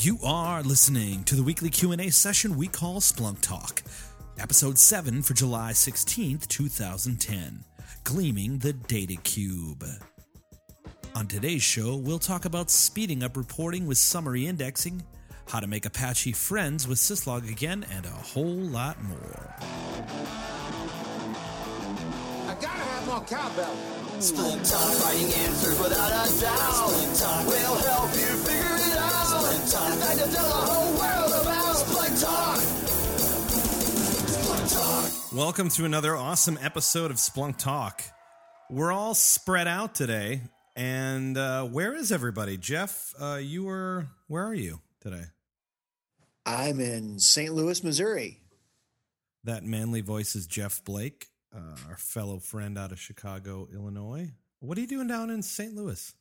You are listening to the weekly Q&A session we call Splunk Talk, episode 7 for July 16th, 2010, Gleaming the Data Cube. On today's show, we'll talk about speeding up reporting with summary indexing, how to make Apache friends with syslog again, and a whole lot more. I gotta have more cowbell. Splunk Talk, writing answers without a doubt. Splunk Talk will help you figure it out. Splunk Talk, it's time to tell the whole world about Splunk Talk. Talk. Welcome to another awesome episode of Splunk Talk. We're all spread out today, and uh, where is everybody? Jeff, uh, you were where are you today? I'm in St. Louis, Missouri. That manly voice is Jeff Blake, uh, our fellow friend out of Chicago, Illinois. What are you doing down in St. Louis?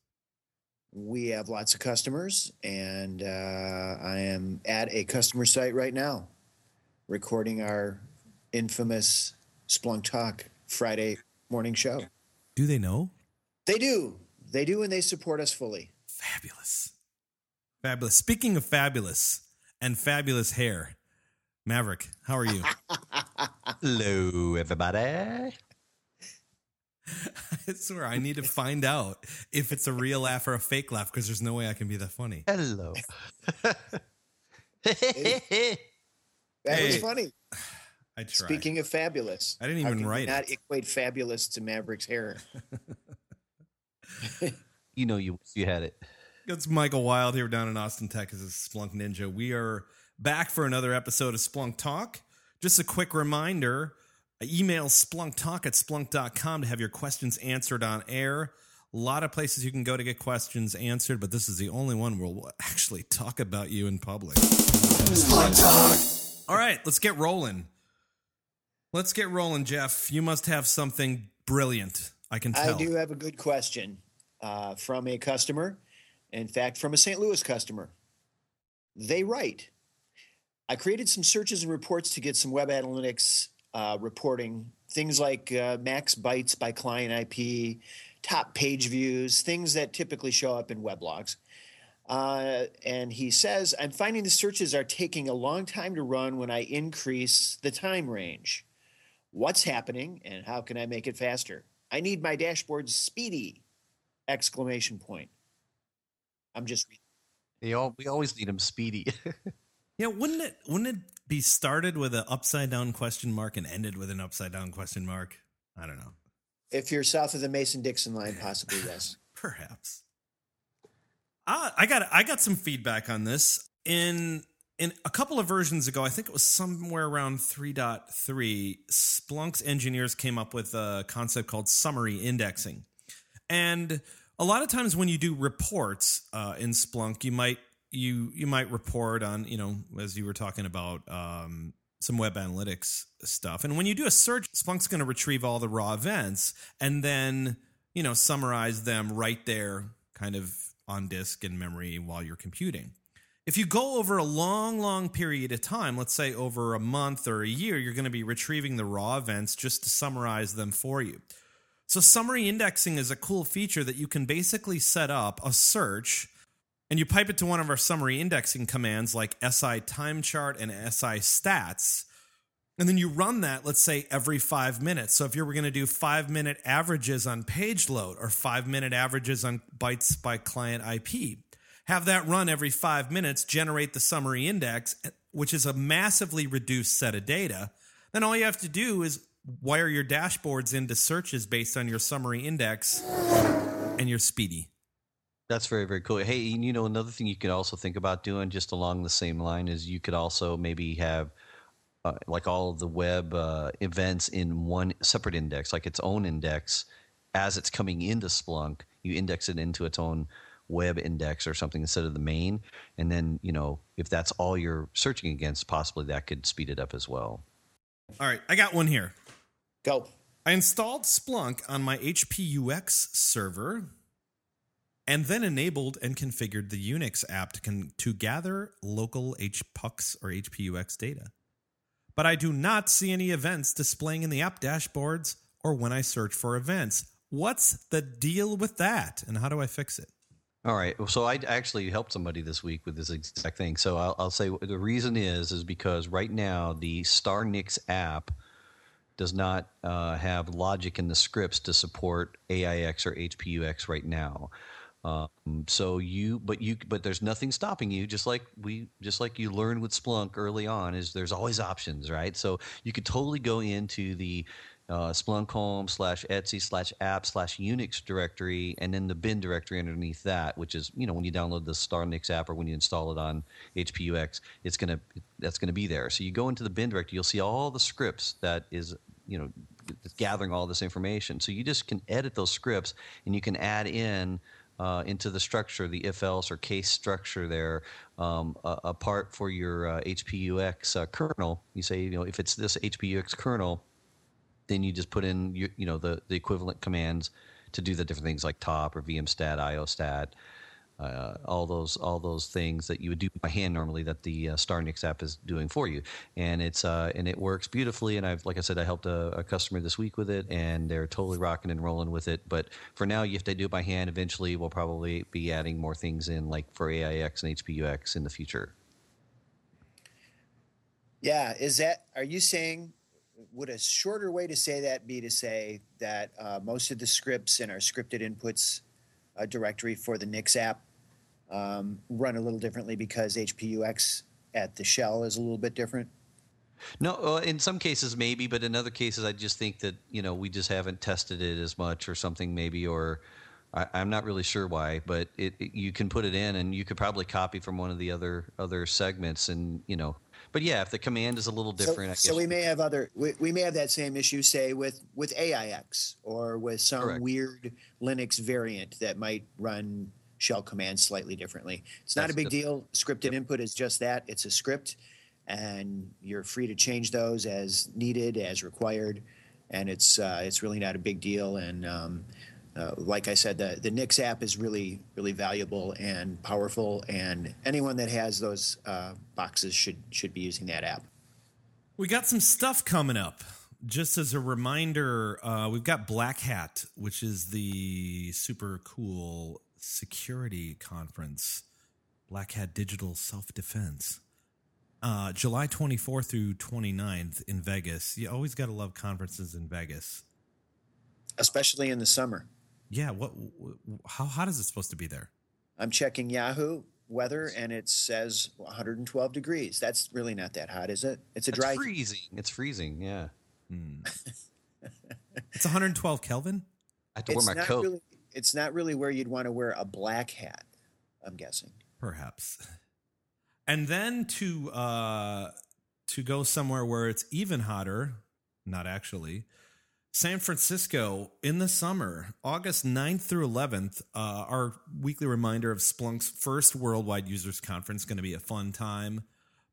We have lots of customers, and uh, I am at a customer site right now recording our infamous Splunk Talk Friday morning show. Do they know? They do. They do, and they support us fully. Fabulous. Fabulous. Speaking of fabulous and fabulous hair, Maverick, how are you? Hello, everybody. I swear, I need to find out if it's a real laugh or a fake laugh because there's no way I can be that funny. Hello. That was funny. I try. Speaking of fabulous, I didn't even can you write Not it. equate fabulous to Maverick's hair. you know you you had it. It's Michael Wilde here down in Austin, Texas, as Splunk Ninja. We are back for another episode of Splunk Talk. Just a quick reminder email splunktalk at splunk.com to have your questions answered on air. A lot of places you can go to get questions answered, but this is the only one where we'll actually talk about you in public. Splunk Talk. All right, let's get rolling. Let's get rolling, Jeff. You must have something brilliant. I can tell. I do have a good question uh, from a customer. In fact, from a St. Louis customer. They write I created some searches and reports to get some web analytics uh, reporting, things like uh, max bytes by client IP, top page views, things that typically show up in weblogs. Uh, and he says, I'm finding the searches are taking a long time to run when I increase the time range. What's happening and how can I make it faster? I need my dashboard speedy! Exclamation point. I'm just They all, we always need them speedy. Yeah, wouldn't it wouldn't it be started with an upside down question mark and ended with an upside down question mark? I don't know. if you're south of the Mason Dixon line, possibly yes. Perhaps. Uh, I got I got some feedback on this in in a couple of versions ago. I think it was somewhere around 3.3. Splunk's engineers came up with a concept called summary indexing, and a lot of times when you do reports uh, in Splunk, you might you you might report on you know as you were talking about um, some web analytics stuff, and when you do a search, Splunk's going to retrieve all the raw events and then you know summarize them right there, kind of on disk in memory while you're computing. If you go over a long, long period of time, let's say over a month or a year, you're going to be retrieving the raw events just to summarize them for you. So, summary indexing is a cool feature that you can basically set up a search and you pipe it to one of our summary indexing commands like SI time chart and SI stats. And then you run that, let's say, every five minutes. So if you were going to do five minute averages on page load or five minute averages on bytes by client IP, have that run every five minutes, generate the summary index, which is a massively reduced set of data. Then all you have to do is wire your dashboards into searches based on your summary index, and you're speedy. That's very very cool. Hey, and you know another thing you could also think about doing just along the same line is you could also maybe have uh, like all of the web uh, events in one separate index, like its own index. As it's coming into Splunk, you index it into its own web index or something instead of the main, and then you know if that's all you're searching against, possibly that could speed it up as well. All right, I got one here. Go. I installed Splunk on my HPUX server and then enabled and configured the Unix app to, con- to gather local HPUX or HPUX data. But I do not see any events displaying in the app dashboards or when I search for events. What's the deal with that and how do I fix it? All right. So I actually helped somebody this week with this exact thing. So I'll, I'll say the reason is is because right now the StarNix app does not uh, have logic in the scripts to support AIX or HPUX right now. Um, so you, but you, but there's nothing stopping you. Just like we, just like you learned with Splunk early on, is there's always options, right? So you could totally go into the uh, Splunk home slash Etsy slash app slash Unix directory, and then the bin directory underneath that, which is you know when you download the StarNix app or when you install it on HPUX, it's gonna that's gonna be there. So you go into the bin directory, you'll see all the scripts that is you know gathering all this information. So you just can edit those scripts and you can add in. Uh, into the structure, the if else or case structure there, um, a, part for your uh, HPUX uh, kernel. You say, you know, if it's this HPUX kernel, then you just put in you know the, the equivalent commands to do the different things like top or vmstat iostat uh, all those all those things that you would do by hand normally that the uh, StarNix app is doing for you, and it's uh, and it works beautifully. And I've like I said, I helped a, a, customer this week with it, and they're totally rocking and rolling with it. But for now, you have to do it by hand. Eventually, we'll probably be adding more things in, like for AIX and HPUX in the future. Yeah, is that? Are you saying would a shorter way to say that be to say that uh, most of the scripts in our scripted inputs uh, directory for the Nix app um, run a little differently because HPUX at the shell is a little bit different? No, uh, in some cases maybe, but in other cases I just think that you know we just haven't tested it as much or something maybe, or I, am not really sure why. But it, it, you can put it in, and you could probably copy from one of the other other segments, and you know but yeah, if the command is a little different, so, so we may have other we, we, may have that same issue, say with with AIX or with some Correct. weird Linux variant that might run shell commands slightly differently. It's not That's a big good. deal. Scripted yep. input is just that; it's a script, and you're free to change those as needed, as required, and it's uh, it's really not a big deal. And um, uh, like I said, the the Nix app is really really valuable and powerful, and anyone that has those uh, boxes should should be using that app. We got some stuff coming up. Just as a reminder, uh, we've got Black Hat, which is the super cool security conference, Black Hat Digital Self Defense. Uh, July 24th through 29th in Vegas. You always got to love conferences in Vegas, especially in the summer. Yeah. What? How hot is it supposed to be there? I'm checking Yahoo weather, and it says 112 degrees. That's really not that hot, is it? It's a dry. It's freezing. It's freezing. Yeah. Hmm. it's 112 Kelvin. I have to it's wear my coat. Really, it's not really where you'd want to wear a black hat. I'm guessing. Perhaps. And then to uh, to go somewhere where it's even hotter, not actually, San Francisco in the summer, August 9th through 11th, uh, our weekly reminder of Splunk's first worldwide users conference going to be a fun time. A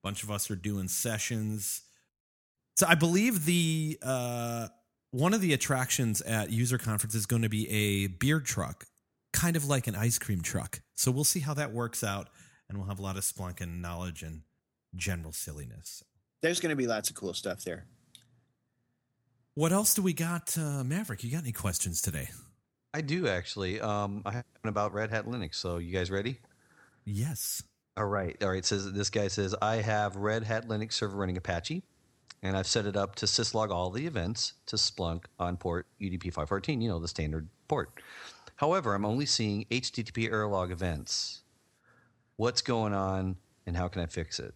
bunch of us are doing sessions. So I believe the uh, one of the attractions at user conference is going to be a beer truck, kind of like an ice cream truck. So we'll see how that works out, and we'll have a lot of Splunk and knowledge and general silliness. There's going to be lots of cool stuff there. What else do we got, uh, Maverick? You got any questions today? I do actually. Um, I have one about Red Hat Linux. So you guys ready? Yes. All right. All right. says this guy says I have Red Hat Linux server running Apache, and I've set it up to syslog all the events to Splunk on port UDP 514. You know the standard port. However, I'm only seeing HTTP error log events. What's going on, and how can I fix it?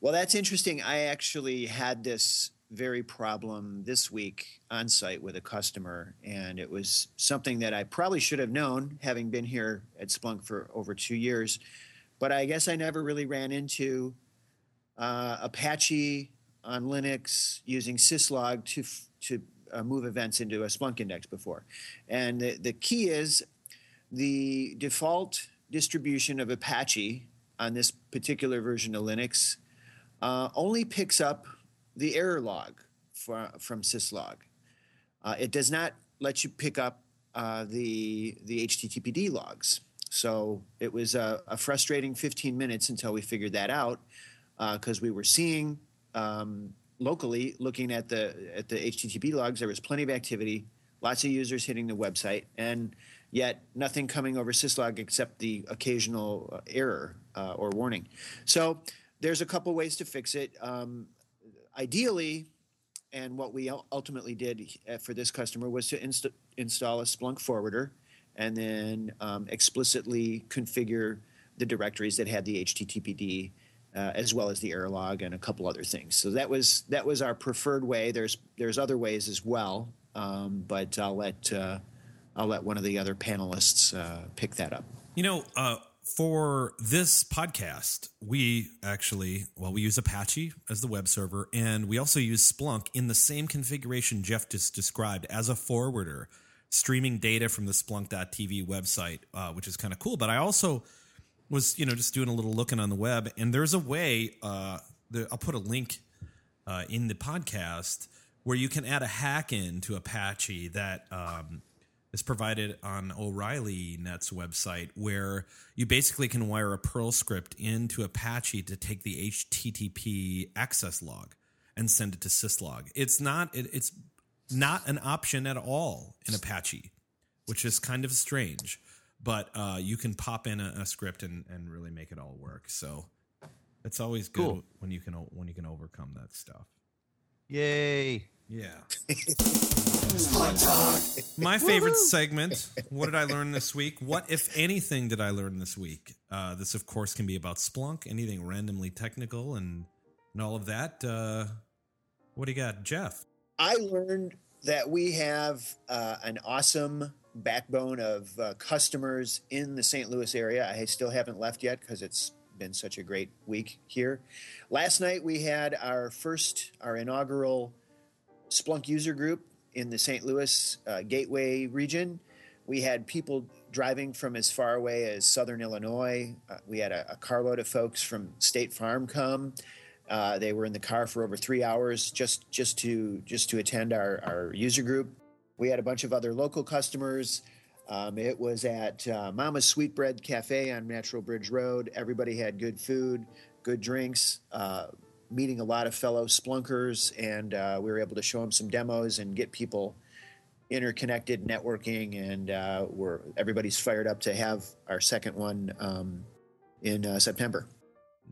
Well, that's interesting. I actually had this very problem this week on site with a customer, and it was something that I probably should have known, having been here at Splunk for over two years. But I guess I never really ran into uh, Apache on Linux using syslog to to uh, move events into a Splunk index before. And the, the key is the default distribution of Apache on this particular version of Linux uh, only picks up the error log for, from syslog. Uh, it does not let you pick up uh, the the HTTPD logs. So it was a, a, frustrating 15 minutes until we figured that out because uh, we were seeing um, locally looking at the at the HTTP logs there was plenty of activity, lots of users hitting the website, and yet nothing coming over syslog except the occasional uh, error uh, or warning. So there's a couple ways to fix it. Um, ideally, and what we ultimately did uh, for this customer was to inst- install a Splunk forwarder and then um, explicitly configure the directories that had the HTTPD uh, as well as the error log and a couple other things. So that was that was our preferred way. There's there's other ways as well, um, but I'll let uh, I'll let one of the other panelists uh, pick that up. You know, uh, for this podcast, we actually, well, we use Apache as the web server, and we also use Splunk in the same configuration Jeff just described as a forwarder, streaming data from the Splunk.tv website, uh, which is kind of cool. But I also was, you know, just doing a little looking on the web, and there's a way, uh, I'll put a link uh, in the podcast where you can add a hack in to Apache that um, is provided on O'Reilly Net's website, where you basically can wire a Perl script into Apache to take the HTTP access log and send it to syslog. It's not it, it's not an option at all in Apache, which is kind of strange. But uh, you can pop in a, a script and, and really make it all work. So it's always good Cool. when you can when you can overcome that stuff. Yay! Yeah. My favorite segment. What did I learn this week? What, if anything, did I learn this week? Uh, this, of course, can be about Splunk, anything randomly technical, and and all of that. Uh, what do you got, Jeff? I learned that we have uh, an awesome backbone of uh, customers in the St. Louis area. I still haven't left yet because it's been such a great week here. Last night we had our first, our inaugural Splunk user group in the St. Louis uh, Gateway region. We had people driving from as far away as Southern Illinois. Uh, we had a, a carload of folks from State Farm come. Uh, they were in the car for over three hours just just to just to attend our, our user group. We had a bunch of other local customers. Um, it was at uh, Mama's Sweetbread Cafe on Natural Bridge Road. Everybody had good food, good drinks, uh, meeting a lot of fellow Splunkers, and uh, we were able to show them some demos and get people interconnected, networking, and uh, we're everybody's fired up to have our second one um, in uh, September.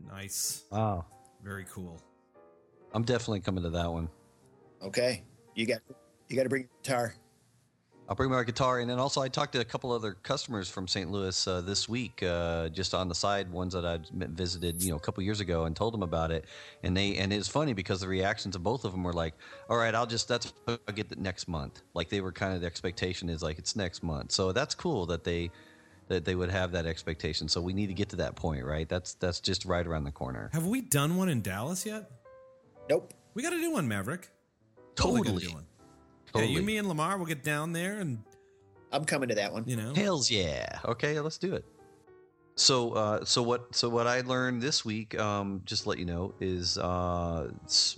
Nice. Wow. Very cool. I'm definitely coming to that one. Okay, you got you got to bring your guitar. I'll bring my guitar, and then also I talked to a couple other customers from St. Louis uh, this week, uh, just on the side, ones that I'd met- visited, you know, a couple years ago, and told them about it. And they and it's funny because the reactions of both of them were like, "All right, I'll just that's I'll get it next month." Like they were kind of the expectation is like it's next month. So that's cool that they that they would have that expectation. So we need to get to that point, right? That's that's just right around the corner. Have we done one in Dallas yet? Nope. We got to do one, Maverick. Totally gonna Totally. Yeah, you, me, and Lamar will get down there, and I'm coming to that one. you know, Hells yeah. Okay, let's do it. So, uh, so what? So what I learned this week, um, just to let you know, is uh, s-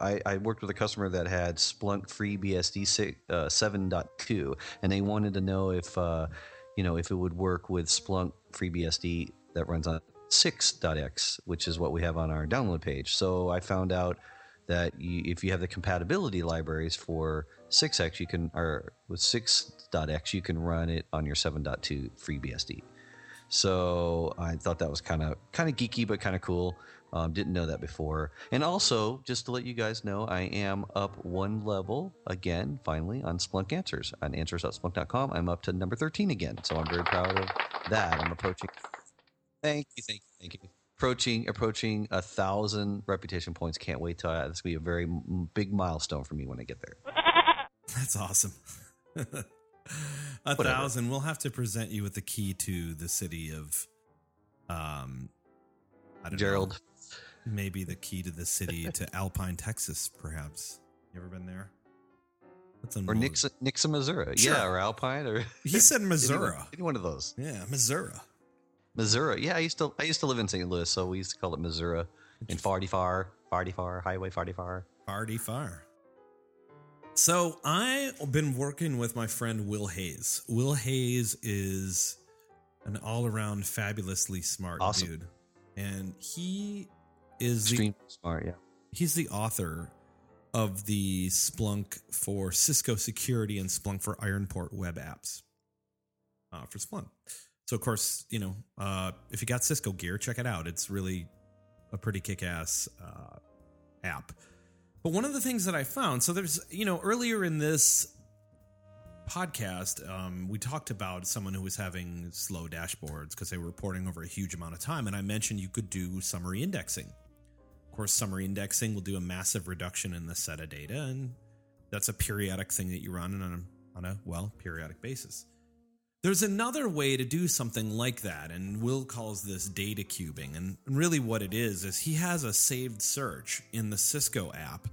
I, I worked with a customer that had Splunk Free BSD si- uh, 7.2, and they wanted to know if uh, you know if it would work with Splunk Free BSD that runs on 6.x, which is what we have on our download page. So I found out that you, if you have the compatibility libraries for 6x, you can, or with 6.x, you can run it on your 7.2 FreeBSD. So I thought that was kind of kind of geeky, but kind of cool. Um, didn't know that before. And also, just to let you guys know, I am up one level again, finally, on Splunk Answers. On answers.splunk.com, I'm up to number 13 again. So I'm very proud of that. I'm approaching. Thank you, thank you, thank you. Approaching approaching a thousand reputation points. Can't wait till I, this will be a very m- big milestone for me when I get there. that's awesome. a Whatever. thousand. We'll have to present you with the key to the city of, um, I don't Gerald, know, maybe the key to the city to Alpine, Texas, perhaps. You ever been there? That's or. Nixon, Nixon, Missouri, Sure. yeah, or Alpine, or He said Missouri. one- any one of those. Yeah, Missouri. Missouri. Yeah, I used to I used to live in St. Louis, so we used to call it Missouri. In Farty Far, Farty Far, Highway Farty Far. Party fire. So I've been working with my friend Will Hayes. Will Hayes is an all-around fabulously smart Awesome. dude, and he is the smart, yeah. he's the author of the Splunk for Cisco Security and Splunk for Ironport web apps. uh, for Splunk. So of course, you know, uh, if you got Cisco gear, check it out. It's really a pretty kick-ass uh, app. But one of the things that I found, so there's, you know, earlier in this podcast, um, we talked about someone who was having slow dashboards because they were reporting over a huge amount of time, and I mentioned you could do summary indexing. Of course, summary indexing will do a massive reduction in the set of data, and that's a periodic thing that you run on a, on a well periodic basis. There's another way to do something like that, and Will calls this data cubing. And really, what it is is he has a saved search in the Cisco app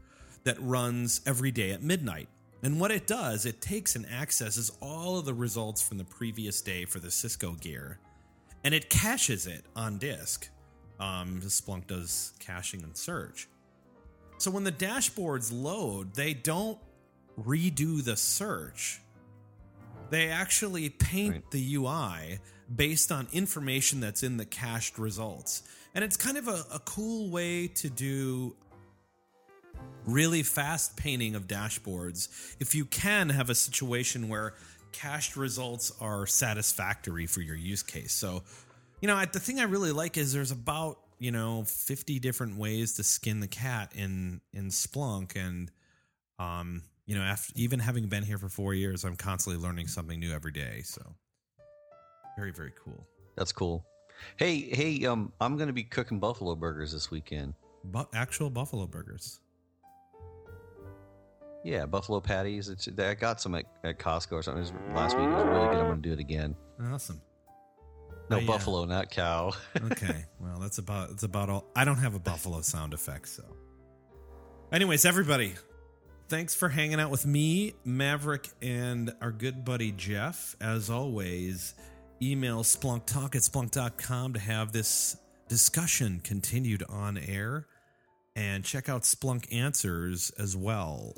that runs every day at midnight. And what it does, it takes and accesses all of the results from the previous day for the Cisco gear, and it caches it on disk. Um, Splunk does caching and search. So when the dashboards load, they don't redo the search. They actually paint Right. the UI based on information that's in the cached results. And it's kind of a, a cool way to do really fast painting of dashboards if you can have a situation where cached results are satisfactory for your use case. So, you know, I- the thing I really like is there's about, you know, 50 different ways to skin the cat in in Splunk and um, you know, after even having been here for 4 years, I'm constantly learning something new every day. So, very very cool. That's cool. Hey, hey, um, I'm going to be cooking buffalo burgers this weekend. Bu- actual buffalo burgers. Yeah, buffalo patties. It's I got some at, at Costco or something. Last week it was really good. I'm going to do it again. Awesome. No Oh, yeah. buffalo, not cow. okay. Well, that's about that's about all. I don't have a buffalo sound effect, so. Anyways, everybody, thanks for hanging out with me, Maverick, and our good buddy Jeff. As always, email splunktalk at splunk.com to have this discussion continued on air, and check out Splunk Answers as well.